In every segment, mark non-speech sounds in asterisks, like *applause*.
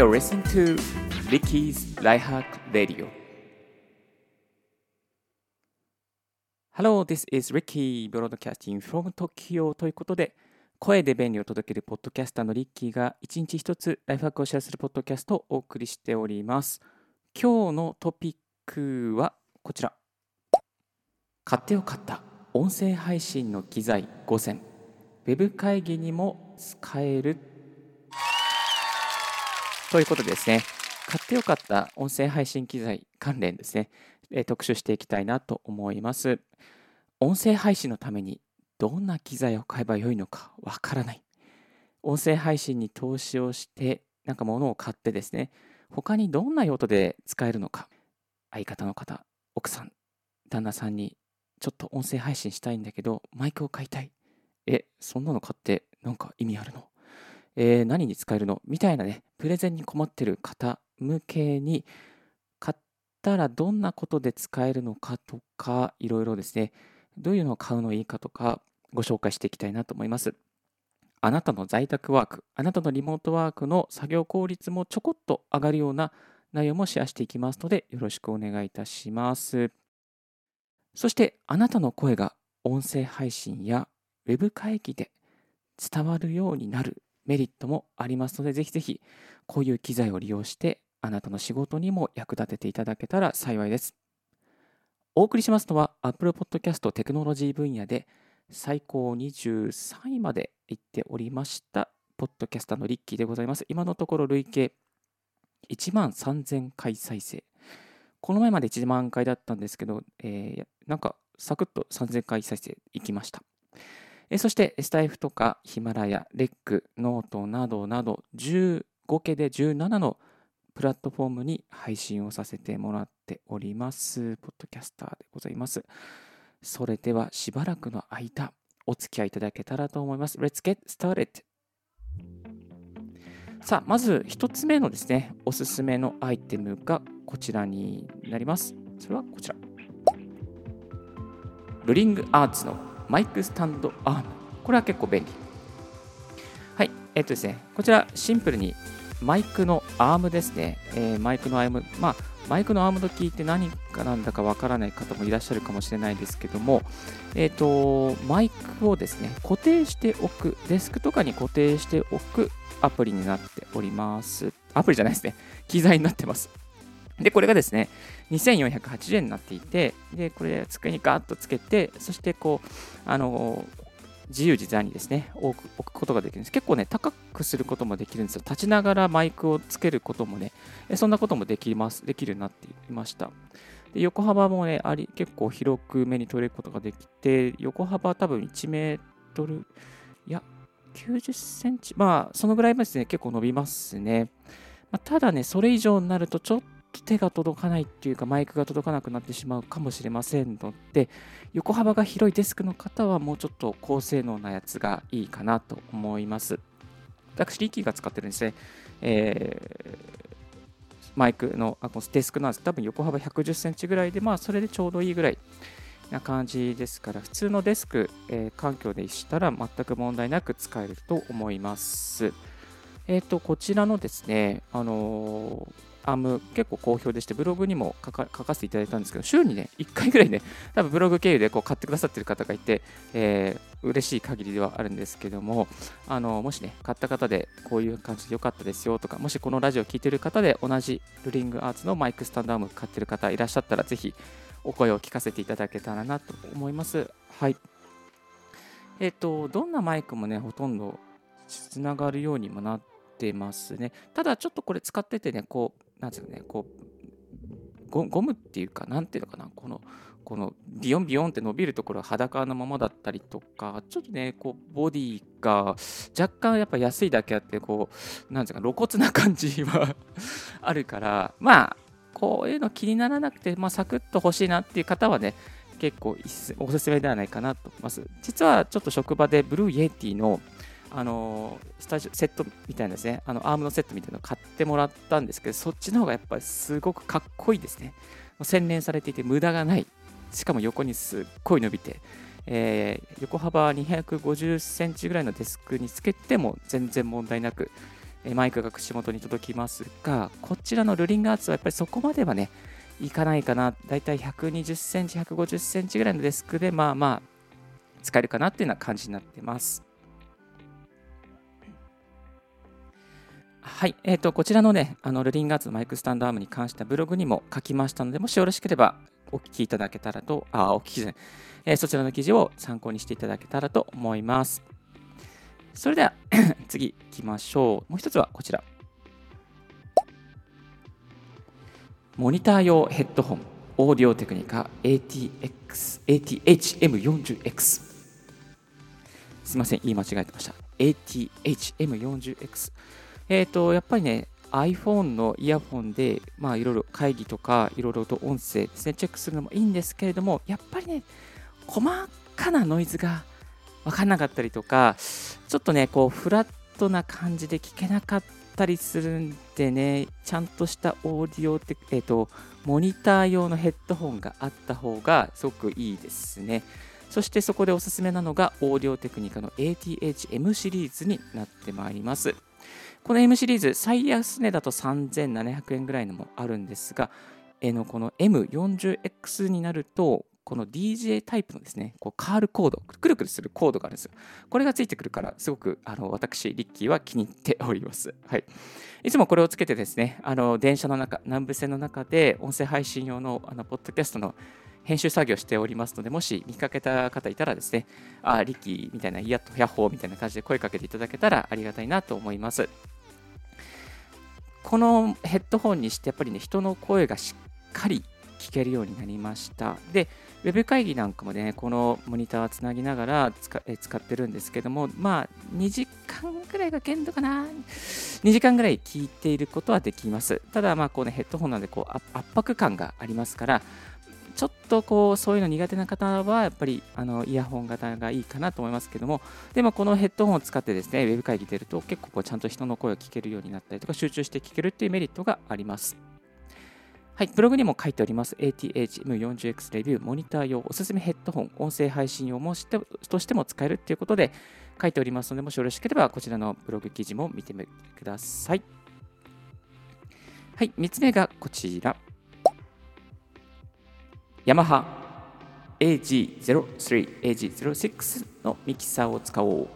You're listening to Ricky's Lifehack Radio. Hello, this is Ricky broadcasting from Tokyo ということで、声で便利を届けるポッドキャスターのリッキーが一日一つライフハックをシェアするポッドキャストをお送りしております。今日のトピックはこちら。買ってよかった音声配信の機材5選。ウェブ会議にも使えるということでですね、買ってよかった音声配信機材関連ですね、え特集していきたいなと思います。音声配信のためにどんな機材を買えばよいのかわからない。音声配信に投資をして、なんか物を買ってですね、他にどんな用途で使えるのか、相方の方、奥さん、旦那さんにちょっと音声配信したいんだけど、マイクを買いたい。え、そんなの買ってなんか意味あるの？えー、何に使えるの？みたいなね、プレゼンに困ってる方向けに、買ったらどんなことで使えるのかとか、いろいろですね、どういうのを買うのいいかとか、ご紹介していきたいなと思います。あなたの在宅ワーク、あなたのリモートワークの作業効率もちょこっと上がるような内容もシェアしていきますので、よろしくお願いいたします。そして、あなたの声が音声配信やウェブ会議で伝わるようになるメリットもありますので、ぜひぜひこういう機材を利用して、あなたの仕事にも役立てていただけたら幸いです。お送りしますのは、Apple Podcast テクノロジー分野で最高23位まで行っておりました、ポッドキャスターのリッキーでございます。今のところ累計1万3000回再生。この前まで1万回だったんですけど、えー、なんかサクッと3000回再生いきました。えそして、スタイフとかヒマラヤ、レック、ノートなどなど、15系で17のプラットフォームに配信をさせてもらっております。ポッドキャスターでございます。それではしばらくの間、お付き合いいただけたらと思います。Let's get started! さあ、まず1つ目のですね、おすすめのアイテムがこちらになります。それはこちら。ルリングアーツのマイクスタンドアーム。これは結構便利。はい。えっとですね、こちらシンプルにマイクのアームですね。えー、マイクのアーム。まあ、マイクのアームと聞いて何かなんだかわからない方もいらっしゃるかもしれないですけども、えっ、ー、と、マイクをですね、固定しておく、デスクとかに固定しておくアプリになっております。アプリじゃないですね。機材になってます。で、これがですね、2480円になっていて、で、これ、机にガーッとつけて、そしてこう、あの、自由自在にですね、置くことができるんです。結構ね、高くすることもできるんですよ。立ちながらマイクをつけることもね、そんなこともできます、できるようになっていました。で横幅もね、あり結構広く目に取れることができて、横幅多分1メートル、いや、90センチ、まあ、そのぐらいまでですね、結構伸びますね。まあ、ただね、それ以上になるとちょっと手が届かないっていうかマイクが届かなくなってしまうかもしれませんので横幅が広いデスクの方はもうちょっと高性能なやつがいいかなと思います。私リッキーが使ってるんですね、えー、マイクのあこのデスクなんです多分横幅110センチぐらいでまあそれでちょうどいいぐらいな感じですから普通のデスク、えー、環境でしたら全く問題なく使えると思います。えっ、ー、とこちらのですねあのーアーム結構好評でして、ブログにも書か書かせていただいたんですけど、週にね、1回ぐらいね、多分ブログ経由でこう買ってくださってる方がいて、えー、嬉しい限りではあるんですけども、あのもしね、買った方でこういう感じで良かったですよとか、もしこのラジオ聴いてる方で同じルリングアーツのマイクスタンドアーム買ってる方いらっしゃったら、ぜひお声を聞かせていただけたらなと思います。はい。えっ、ー、と、どんなマイクもね、ほとんどつながるようにもなってますね。ただ、ちょっとこれ使っててね、こう、なんですかね、こう、ゴムっていうか、なんていうのかな、この、このビヨンビヨンって伸びるところは裸のままだったりとか、ちょっとね、こう、ボディが若干やっぱ安いだけあって、こう、なんていうか、露骨な感じは *laughs* あるから、まあ、こういうの気にならなくて、まあ、サクッと欲しいなっていう方はね、結構おすすめではないかなと思います。実はちょっと職場で Blue Yeti のあのスタジオセットみたいなですね、あのアームのセットみたいなのを買ってもらったんですけど、そっちの方がやっぱりすごくかっこいいですね。洗練されていて無駄がない。しかも横にすっごい伸びて、えー、横幅250センチぐらいのデスクにつけても全然問題なく、マイクが口元に届きますが、こちらのルリンガーツはやっぱりそこまではね、いかないかな。だいたい120センチ、150センチぐらいのデスクで、まあまあ、使えるかなっていうような感じになってます。はい、えーと、こちらのね、あのルリンガーツのマイクスタンドアームに関してはブログにも書きましたので、もしよろしければお聞きいただけたらと、あ、お聞きじゃない、えー、そちらの記事を参考にしていただけたらと思います。それでは *clears throat* 次行きましょう。もう一つはこちら。モニター用ヘッドホン、オーディオテクニカ ATX、ATHM40X。すいません、言い間違えてました。ATHM40X。えっ、ー、と、やっぱりね、iPhone のイヤホンで、まあ、いろいろ会議とか、いろいろと音声ですね、チェックするのもいいんですけれども、やっぱりね、細かなノイズが分かんなかったりとか、ちょっとね、こう、フラットな感じで聞けなかったりするんでね、ちゃんとしたオーディオテ、えっ、ー、と、モニター用のヘッドホンがあった方がすごくいいですね。そしてそこでおすすめなのが、オーディオテクニカの ATH-M シリーズになってまいります。この M シリーズ、最安値だと3700円ぐらいのもあるんですが、えのこの M40X になると、この DJ タイプのですね、こうカールコード、くるくるするコードがあるんですよ。これがついてくるから、すごくあの私、リッキーは気に入っております。はい。いつもこれをつけてですね、あの電車の中、南部線の中で音声配信用のあのポッドキャストの編集作業しておりますので、もし見かけた方いたらですね、あ、リッキみたいな、やっとヤッホーみたいな感じで声かけていただけたらありがたいなと思います。このヘッドホンにしてやっぱりね人の声がしっかり聞けるようになりました。でウェブ会議なんかもねこのモニターをつなぎながら使え使ってるんですけどもまあ2時間ぐらいが限度かな。2時間ぐらい聞いていることはできます。ただまあこうねヘッドホンなんでこう圧迫感がありますからちょっとこうそういうの苦手な方はやっぱりあのイヤホン型がいいかなと思いますけどもでもこのヘッドホンを使ってですねウェブ会議出ると結構こうちゃんと人の声を聞けるようになったりとか集中して聞けるっていうメリットがあります。はい、ブログにも書いております。ATH-M40X レビューモニター用おすすめヘッドホン音声配信用もしてとしても使えるということで書いておりますのでもしよろしければこちらのブログ記事も見てみてください。はい3つ目がこちら。ヤマハ AG03、AG06 のミキサーを使おう。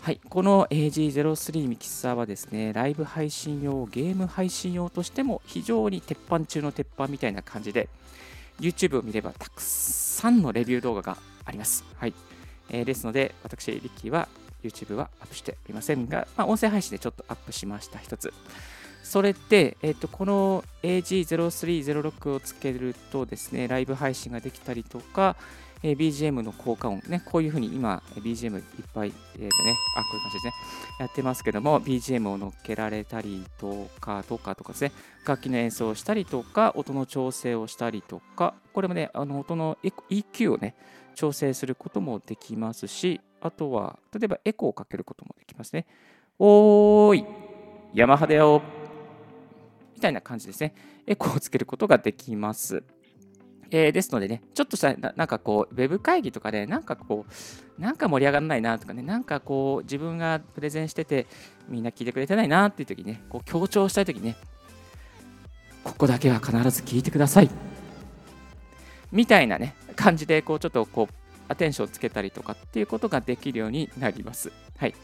はい、この AG03 ミキサーはですね、ライブ配信用、ゲーム配信用としても非常に鉄板中の鉄板みたいな感じで、YouTube を見ればたくさんのレビュー動画があります。はい。えー、ですので、私、リッキーは YouTube はアップしておりませんが、まあ、音声配信でちょっとアップしました、一つ。それで、えっと、この AG0306 をつけるとですね、ライブ配信ができたりとか、えー、BGM の効果音、ね、こういうふうに今、BGM いっぱい、えーとね、あ、こういう感じですね、やってますけども、BGM を乗っけられたりとか、とかとかですね、楽器の演奏をしたりとか、音の調整をしたりとか、これもね、あの音の EQ をね、調整することもできますし、あとは、例えばエコーをかけることもできますね。おーい、ヤマハだよ。たいな感じですね、エコーをつけることができます。えー、ですのでね、ちょっとしたな、んかこう、ウェブ会議とかで、なんかこう、なんか盛り上がらないなとかね、なんかこう、自分がプレゼンしてて、みんな聞いてくれてないなっていう時にね、こう強調したい時にね、ここだけは必ず聞いてください。みたいなね、感じで、こう、ちょっとこう、アテンションつけたりとかっていうことができるようになります。はい。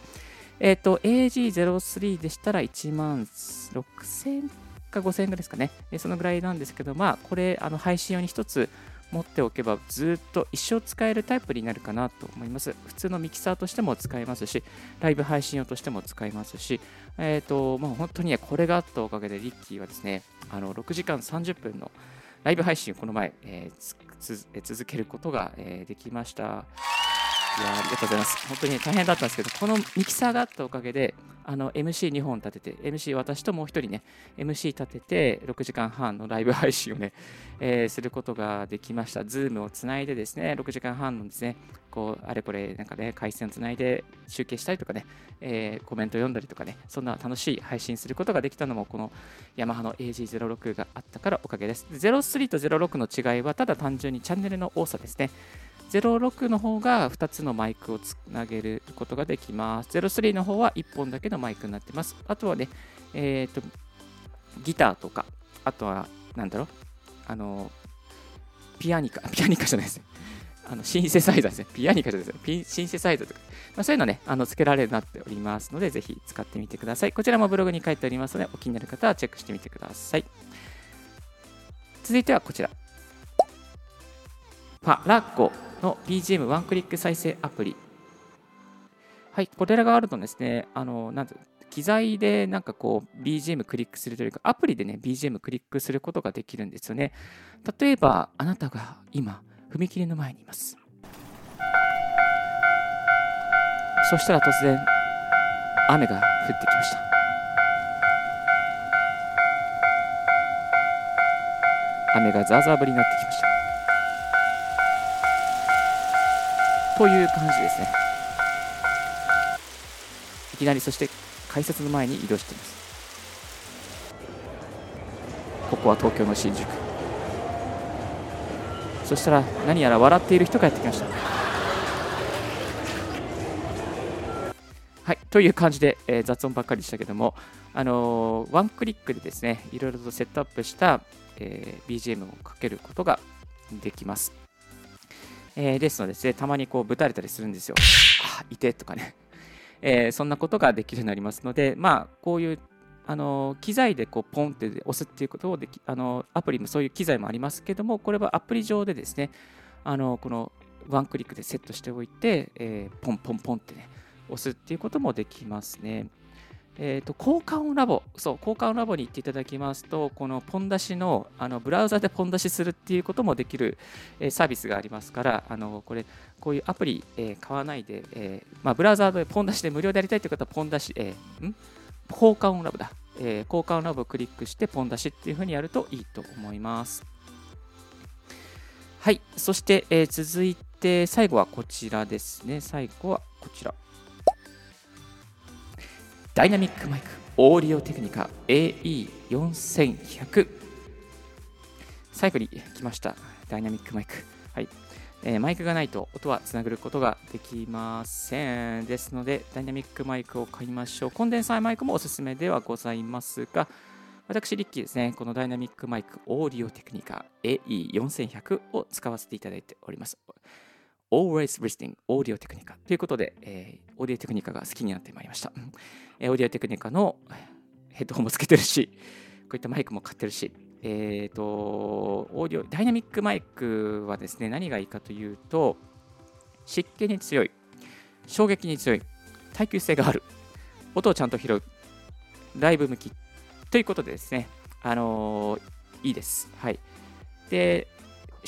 えっ、ー、と、AG03 でしたら1万6000か5000円ぐらいですかね。そのぐらいなんですけど、まあ、これ、あの配信用に1つ持っておけば、ずっと一生使えるタイプになるかなと思います。普通のミキサーとしても使えますし、ライブ配信用としても使えますし、えっ、ー、と、まあ、本当にこれがあったおかげで、リッキーはですね、あの6時間30分のライブ配信をこの前、えー、続けることが、えー、できました。いやありがとうございます。本当に大変だったんですけど、このミキサーがあったおかげで、あの MC2 本立てて、MC 私ともう1人ね、MC 立てて、6時間半のライブ配信をね、えー、することができました。 Zoom をつないでですね、6時間半のですね、こう、あれこれ、なんかね、回線をつないで集計したりとかね、えー、コメント読んだりとかね、そんな楽しい配信することができたのも、このヤマハの AG06 があったからおかげです。03と06の違いは、ただ単純にチャンネルの多さですね。06の方が2つのマイクをつなげることができます。03の方は1本だけのマイクになってます。あとはね、えっ、ー、と、ギターとか、あとは、なんだろう、あの、ピアニカ、*laughs* ピアニカじゃないですね。あのシンセサイザーですね。ピアニカじゃないですね。シンセサイザーとか、まあ、そういうのね、あの付けられるようになっておりますので、ぜひ使ってみてください。こちらもブログに書いておりますので、お気になる方はチェックしてみてください。続いてはこちら。パラコの BGM ワンクリック再生アプリ。はい、これらがあるとですね、あの、なん機材でなんかこう BGM クリックするというか、アプリでね、BGM クリックすることができるんですよね。例えば、あなたが今、踏切の前にいます。そしたら突然、雨が降ってきました。雨がザーザー降りになってきました。という感じですね。いきなりそして改札の前に移動しています。ここは東京の新宿。そしたら何やら笑っている人がやってきました。はい、という感じで、えー、雑音ばっかりでしたけども、あのー、ワンクリックでですね、いろいろとセットアップした、えー、BGM をかけることができます。えー、ですのでですね、たまにこうぶたれたりするんですよ。あ、いてとかね、えー、そんなことができるようになりますので、まあ、こういうあの機材でこうポンって押すっていうことをできあのアプリもそういう機材もありますけどもこれはアプリ上でですねあのこのワンクリックでセットしておいて、えー、ポンポンポンってね押すっていうこともできますね。えーと、効果音ラボ、そう、効果音ラボに行っていただきますと、このポン出しのあのブラウザでポン出しするっていうこともできる、えー、サービスがありますから、あのこれ、こういうアプリ、えー、買わないで、えー、まあ、ブラウザでポン出しで無料でやりたいという方は、ポン出し、えん？効果音ラボだ、え効果音ラボをクリックしてポン出しっていうふうにやるといいと思います。はい、そして、え続いて最後はこちらですね。最後はこちら。ダイナミックマイク。オーディオテクニカ。AE4100 最後に来ました。ダイナミックマイク。はい。え、マイクがないと音はつなぐことができません。ですのでダイナミックマイクを買いましょう。コンデンサーマイクもおすすめではございますが私、リッキーですね、このダイナミックマイクオーディオテクニカ AE4100 を使わせていただいております。Always Listening Audio Technica ということで、えー、オーディオテクニカが好きになってまいりました。えー、オーディオテクニカのヘッドホンもつけてるし、こういったマイクも買ってるし、えっ、ー、と、オーディオ、ダイナミックマイクはですね、何がいいかというと、湿気に強い、衝撃に強い、耐久性がある、音をちゃんと拾う、ライブ向きということでですね、あのー、いいです。はい。で、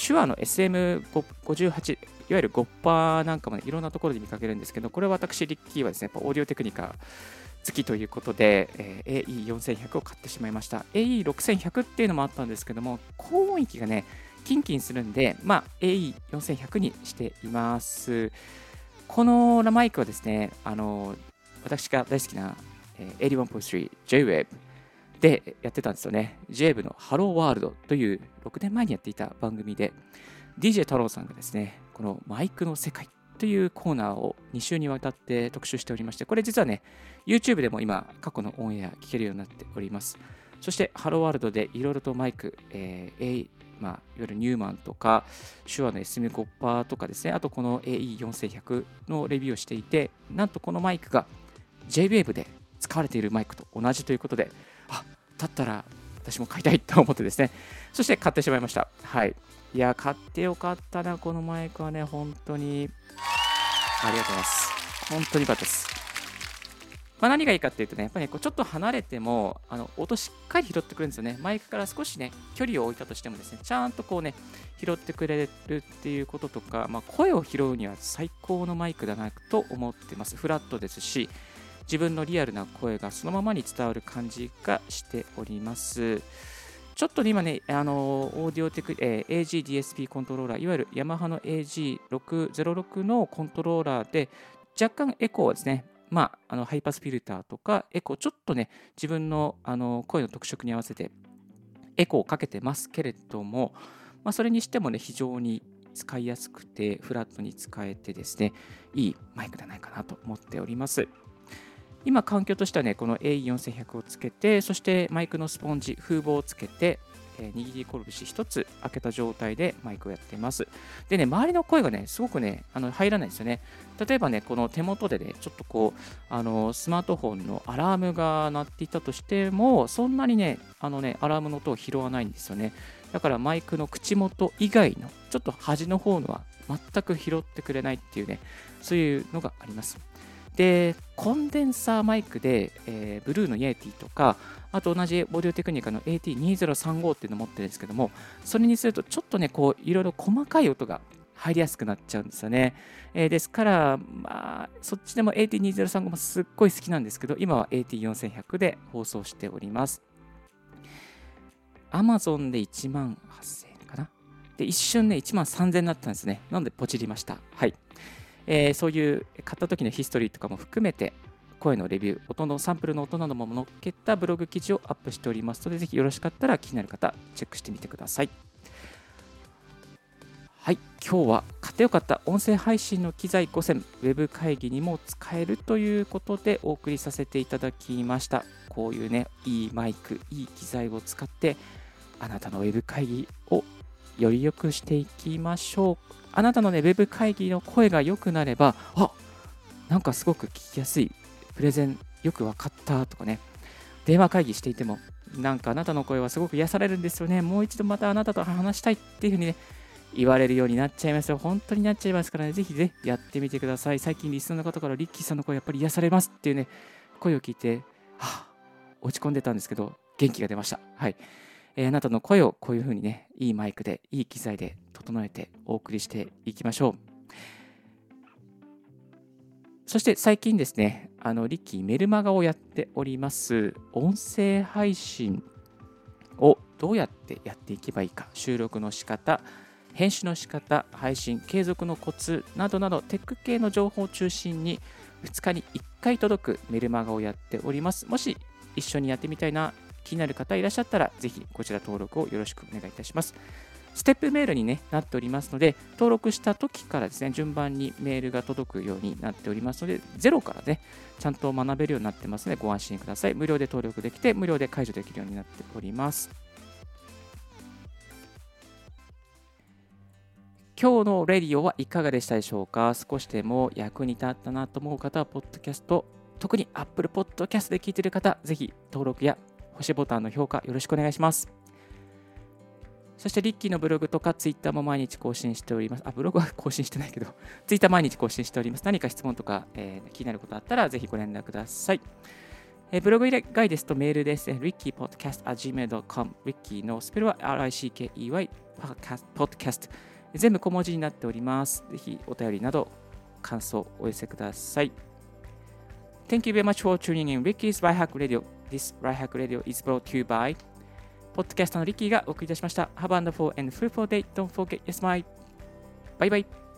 手話の SM58、いわゆるゴッパーなんかも、ね、いろんなところで見かけるんですけど、これは私、リッキーはですね、やっぱオーディオテクニカ好きということで、えー、AE4100 を買ってしまいました。AE6100 っていうのもあったんですけども、高音域がね、キンキンするんで、まあ、AE4100 にしています。このマイクはですね、あの私が大好きな、えー、81.3 JWAVE でやってたんですよね。JAV のハローワールドという6年前にやっていた番組で、DJ 太郎さんがですね、このマイクの世界というコーナーを2週にわたって特集しておりまして、これ実はね、YouTube でも今、過去のオンエア聞けるようになっております。そして、ハローワールドでいろいろとマイク、えー、まあ、いわゆるニューマンとか、手話の SM コッパーとかですね、あとこの AE4100 のレビューをしていて、なんとこのマイクが JWAVE で使われているマイクと同じということで、だったら私も買いたいと思ってですね、*laughs* そして買ってしまいました。はい。いや、買ってよかったな、このマイクはね、本当に。ありがとうございます。本当によかったです。まあ、何がいいかっていうとね、やっぱり、ね、こうちょっと離れてもあの音しっかり拾ってくれるんですよね。マイクから少しね、距離を置いたとしてもですね、ちゃんとこうね、拾ってくれるっていうこととか、まあ、声を拾うには最高のマイクだなと思ってます。フラットですし、自分のリアルな声がそのままに伝わる感じがしております。ちょっと今ね、あのオーディオテク、えー、AGDSP コントローラー、いわゆるヤマハの AG606 のコントローラーで、若干エコーはですね、まあ、あのハイパスフィルターとかエコー、ちょっとね、自分のあの声の特色に合わせてエコーをかけてますけれども、まあ、それにしてもね、非常に使いやすくて、フラットに使えてですね、いいマイクじゃないかなと思っております。今、環境としてはね、この A4100 をつけて、そしてマイクのスポンジ、風防をつけて、え握り拳1つ開けた状態でマイクをやっています。でね、周りの声がね、すごくね、あの入らないですよね。例えばね、この手元でね、ちょっとこう、あのスマートフォンのアラームが鳴っていたとしても、そんなにね、あのね、アラームの音を拾わないんですよね。だからマイクの口元以外の、ちょっと端の方のは全く拾ってくれないっていうね、そういうのがあります。で、コンデンサーマイクで、えー、ブルーのイエティとか、あと同じボディオテクニカの AT2035 っていうのを持ってるんですけども、それにするとちょっとね、こう、いろいろ細かい音が入りやすくなっちゃうんですよね。えー、ですから、まあ、そっちでも AT2035 もすっごい好きなんですけど、今は AT4100 で放送しております。Amazon で1万8000円かな？で、一瞬ね、1万3000円になったんですね。なので、ポチりました？はい。えー、そういう買った時のヒストリーとかも含めて声のレビュー、音のサンプルの音なども載っけたブログ記事をアップしておりますので、ぜひよろしかったら気になる方、チェックしてみてください。はい、今日は買ってよかった音声配信の機材5選、ウェブ会議にも使えるということでお送りさせていただきました。こういうね、いいマイク、いい機材を使って、あなたのウェブ会議をより良くしていきましょう。あなたのね、ウェブ会議の声が良くなれば、あなんかすごく聞きやすい、プレゼンよく分かったとかね、電話会議していても、なんかあなたの声はすごく癒されるんですよね、もう一度またあなたと話したいっていうふうにね、言われるようになっちゃいますよ。本当になっちゃいますからね、ぜひぜひやってみてください。最近リスナーの方からリッキーさんの声やっぱり癒されますっていうね、声を聞いて、はあ、落ち込んでたんですけど、元気が出ました。はい。えー、あなたの声をこういうふうにね、いいマイクで、いい機材で整えてお送りしていきましょう。そして最近ですね、あのリッキーメルマガをやっております。音声配信をどうやってやっていけばいいか、収録の仕方、編集の仕方、配信、継続のコツなどなど、テック系の情報を中心に2日に1回届くメルマガをやっております。もし一緒にやってみたいな、気になる方いらっしゃったら、ぜひこちら登録をよろしくお願いいたします。ステップメールに、ね、なっておりますので、登録した時からですね、順番にメールが届くようになっておりますので、ゼロからね、ちゃんと学べるようになってますので、ご安心ください。無料で登録できて、無料で解除できるようになっております。今日のレディオはいかがでしたでしょうか？少しでも役に立ったなと思う方は、ポッドキャスト、特に Apple Podcast で聞いている方、ぜひ登録や星ボタンの評価よろしくお願いします。そしてリッキーのブログとかツイッターも毎日更新しております。あ、ブログは更新してないけど、*laughs* ツイッター毎日更新しております。何か質問とか、えー、気になることあったらぜひご連絡ください。えー、ブログ以外ですとメールです。rickypodcast.gmail.com。リッキーのスペルは RICKEY podcast。全部小文字になっております。ぜひお便りなど感想をお寄せください。Thank you very much for tuning in Ricky's Right Hack Radio. This Right Hack Radio is brought to you by ポッドキャストのリッキーがお送りいたしました。Have a wonderful and fruitful day. Don't forget your smile. bye.